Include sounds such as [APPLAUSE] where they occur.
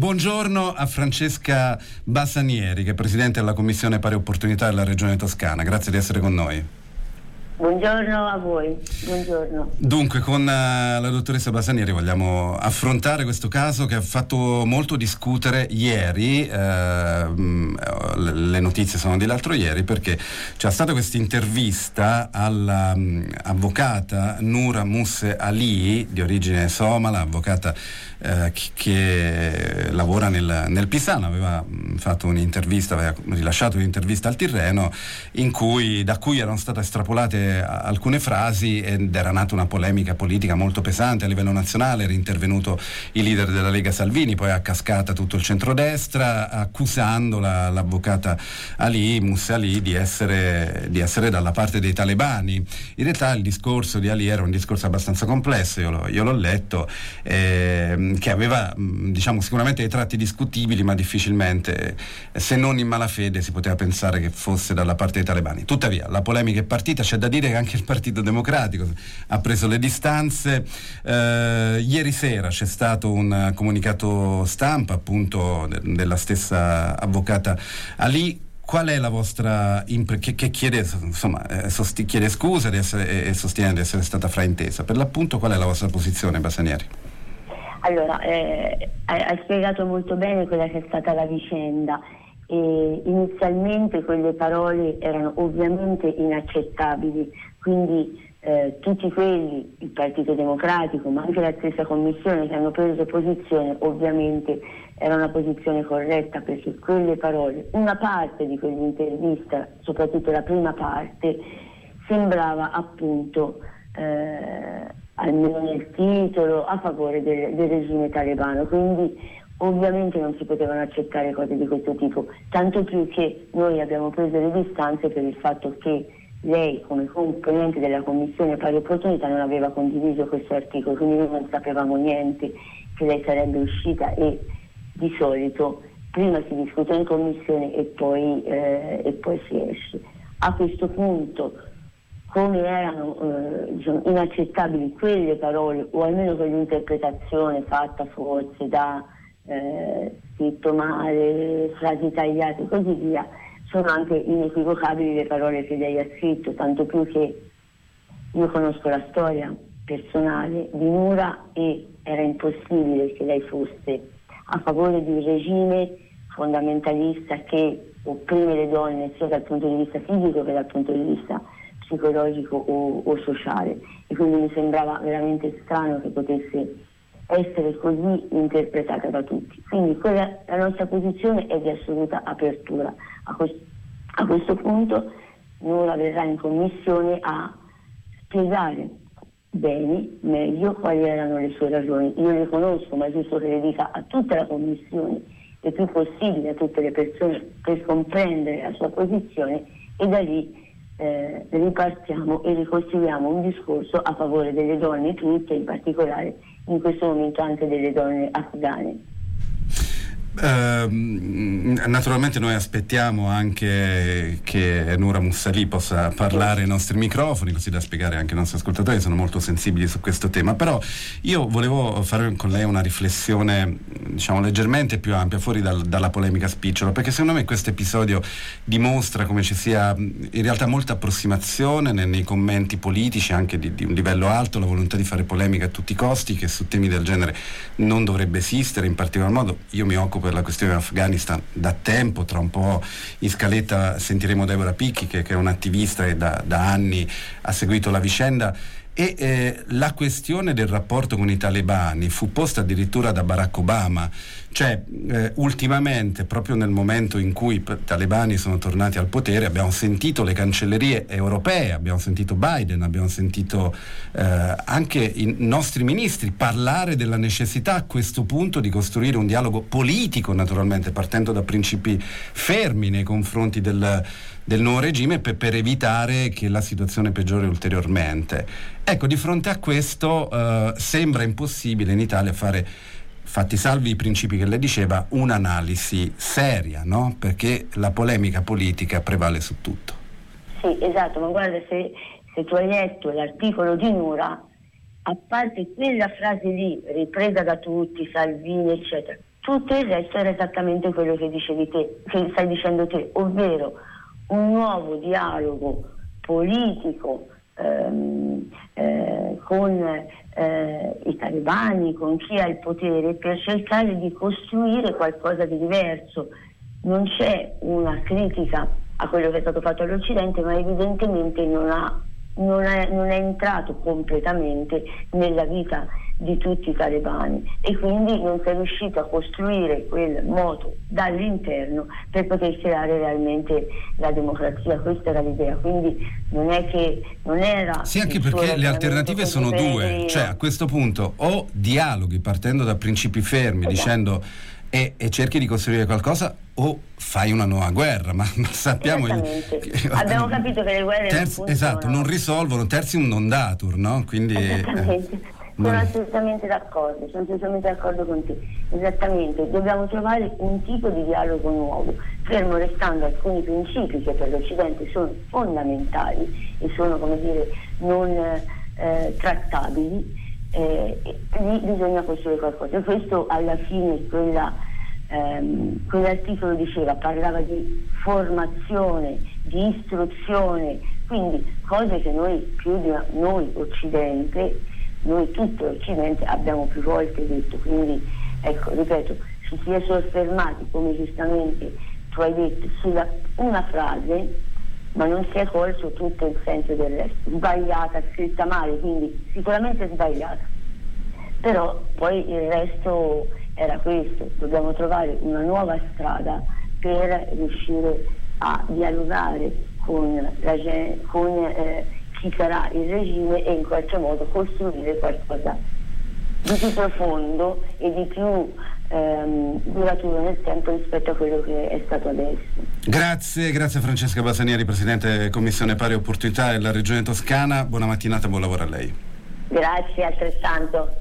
Buongiorno a Francesca Bassanieri, che è Presidente della Commissione Pari Opportunità della Regione Toscana. Grazie di essere con noi. Buongiorno a voi, buongiorno. Dunque, con uh, la dottoressa Basanieri vogliamo affrontare questo caso che ha fatto molto discutere ieri, uh, le notizie sono di l'altro ieri, perché c'è stata questa intervista all'avvocata um, Nura Musse Ali, di origine somala, avvocata uh, che lavora nel, nel Pisano, aveva fatto un'intervista, aveva rilasciato un'intervista al Tirreno, cui, da cui erano state estrapolate alcune frasi ed era nata una polemica politica molto pesante a livello nazionale, era intervenuto il leader della Lega Salvini, poi ha cascata tutto il centrodestra accusando la, l'avvocata Ali, Musa Ali, di essere, di essere, dalla parte dei talebani. In realtà il discorso di Ali era un discorso abbastanza complesso, io, lo, io l'ho letto, eh, che aveva diciamo, sicuramente dei tratti discutibili, ma difficilmente, se non in malafede, si poteva pensare che fosse dalla parte dei talebani. Tuttavia, la polemica è partita, c'è da dire dire che anche il Partito Democratico ha preso le distanze. Eh, ieri sera c'è stato un comunicato stampa appunto de- della stessa avvocata Ali qual è la vostra impre- che, che, chiede, insomma, eh, sosti- chiede scusa essere, e sostiene di essere stata fraintesa. Per l'appunto qual è la vostra posizione, Basanieri? Allora, eh, hai spiegato molto bene quella che è stata la vicenda. E inizialmente quelle parole erano ovviamente inaccettabili, quindi eh, tutti quelli, il Partito Democratico, ma anche la stessa Commissione che hanno preso posizione, ovviamente era una posizione corretta perché quelle parole, una parte di quell'intervista, soprattutto la prima parte, sembrava appunto, eh, almeno nel titolo, a favore del, del regime talebano. Quindi Ovviamente non si potevano accettare cose di questo tipo, tanto più che noi abbiamo preso le distanze per il fatto che lei come componente della Commissione Pari Opportunità non aveva condiviso questo articolo, quindi noi non sapevamo niente che lei sarebbe uscita e di solito prima si discute in commissione e poi, eh, e poi si esce. A questo punto come erano eh, diciamo, inaccettabili quelle parole o almeno quell'interpretazione fatta forse da eh, scritto male, frasi tagliate e così via, sono anche inequivocabili le parole che lei ha scritto, tanto più che io conosco la storia personale di Nura e era impossibile che lei fosse a favore di un regime fondamentalista che opprime le donne sia dal punto di vista fisico che dal punto di vista psicologico o, o sociale. E quindi mi sembrava veramente strano che potesse essere così interpretata da tutti. Quindi quella, la nostra posizione è di assoluta apertura. A, questo, a questo punto Nora verrà in commissione a spiegare bene, meglio, quali erano le sue ragioni. Io le conosco, ma è giusto che le dica a tutta la commissione, il più possibile a tutte le persone, per comprendere la sua posizione e da lì eh, ripartiamo e ricostruiamo un discorso a favore delle donne tutte, in particolare in questo momento anche delle donne afghane. Uh, naturalmente noi aspettiamo anche che Nura Mussali possa parlare ai nostri microfoni così da spiegare anche ai nostri ascoltatori sono molto sensibili su questo tema. Però io volevo fare con lei una riflessione diciamo leggermente più ampia fuori dal, dalla polemica spicciola perché secondo me questo episodio dimostra come ci sia in realtà molta approssimazione nei, nei commenti politici anche di, di un livello alto la volontà di fare polemica a tutti i costi che su temi del genere non dovrebbe esistere in particolar modo io mi occupo per la questione Afghanistan da tempo, tra un po' in scaletta sentiremo Deborah Picchi che, che è un'attivista e da, da anni ha seguito la vicenda. E eh, la questione del rapporto con i talebani fu posta addirittura da Barack Obama, cioè eh, ultimamente, proprio nel momento in cui i talebani sono tornati al potere, abbiamo sentito le cancellerie europee, abbiamo sentito Biden, abbiamo sentito eh, anche i nostri ministri parlare della necessità a questo punto di costruire un dialogo politico, naturalmente, partendo da principi fermi nei confronti del del nuovo regime per, per, evitare che la situazione peggiori ulteriormente. Ecco, di fronte a questo eh, sembra impossibile in Italia fare fatti salvi i principi che lei diceva, un'analisi seria, no? perché la polemica politica prevale su tutto. Sì, esatto, ma guarda, se, se tu hai letto l'articolo di Nura, a parte quella frase lì, ripresa da tutti, Salvini, eccetera, Tutto il resto era esattamente quello che, dicevi te, che stai dicendo te, ovvero un nuovo dialogo politico ehm, eh, con eh, i talebani, con chi ha il potere, per cercare di costruire qualcosa di diverso. Non c'è una critica a quello che è stato fatto all'Occidente, ma evidentemente non, ha, non, è, non è entrato completamente nella vita di tutti i talebani e quindi non si è riuscito a costruire quel moto dall'interno per poter creare realmente la democrazia, questa era l'idea, quindi non è che non era... Sì, anche perché le alternative sono due, cioè a questo punto o dialoghi partendo da principi fermi esatto. dicendo e, e, cerchi di costruire qualcosa o fai una nuova guerra, [LAUGHS] ma, ma sappiamo... Il, Abbiamo capito che le guerre terzi, non Esatto, non risolvono, terzi un non datur, no? Quindi... Esattamente. Eh. Sono assolutamente d'accordo, sono assolutamente d'accordo con te. Esattamente, dobbiamo trovare un tipo di dialogo nuovo, fermo restando alcuni principi che per l'Occidente sono fondamentali e sono, come dire, non eh, trattabili, eh, lì bisogna costruire qualcosa. E questo alla fine quella, ehm, quell'articolo diceva, parlava di formazione, di istruzione, quindi cose che noi più di noi Occidente noi tutto l'Occidente abbiamo più volte detto, quindi ecco, ripeto, ci si è soffermati, come giustamente tu hai detto, sulla una frase, ma non si è colto tutto il senso del resto, sbagliata, scritta male, quindi sicuramente sbagliata. Però poi il resto era questo, dobbiamo trovare una nuova strada per riuscire a dialogare con, la, con eh, sarà il regime e in qualche modo costruire qualcosa di più profondo e di più ehm, duraturo nel tempo rispetto a quello che è stato adesso. Grazie, grazie Francesca Basanieri, Presidente Commissione Pari Opportunità della Regione Toscana. Buona mattinata e buon lavoro a lei. Grazie, altrettanto.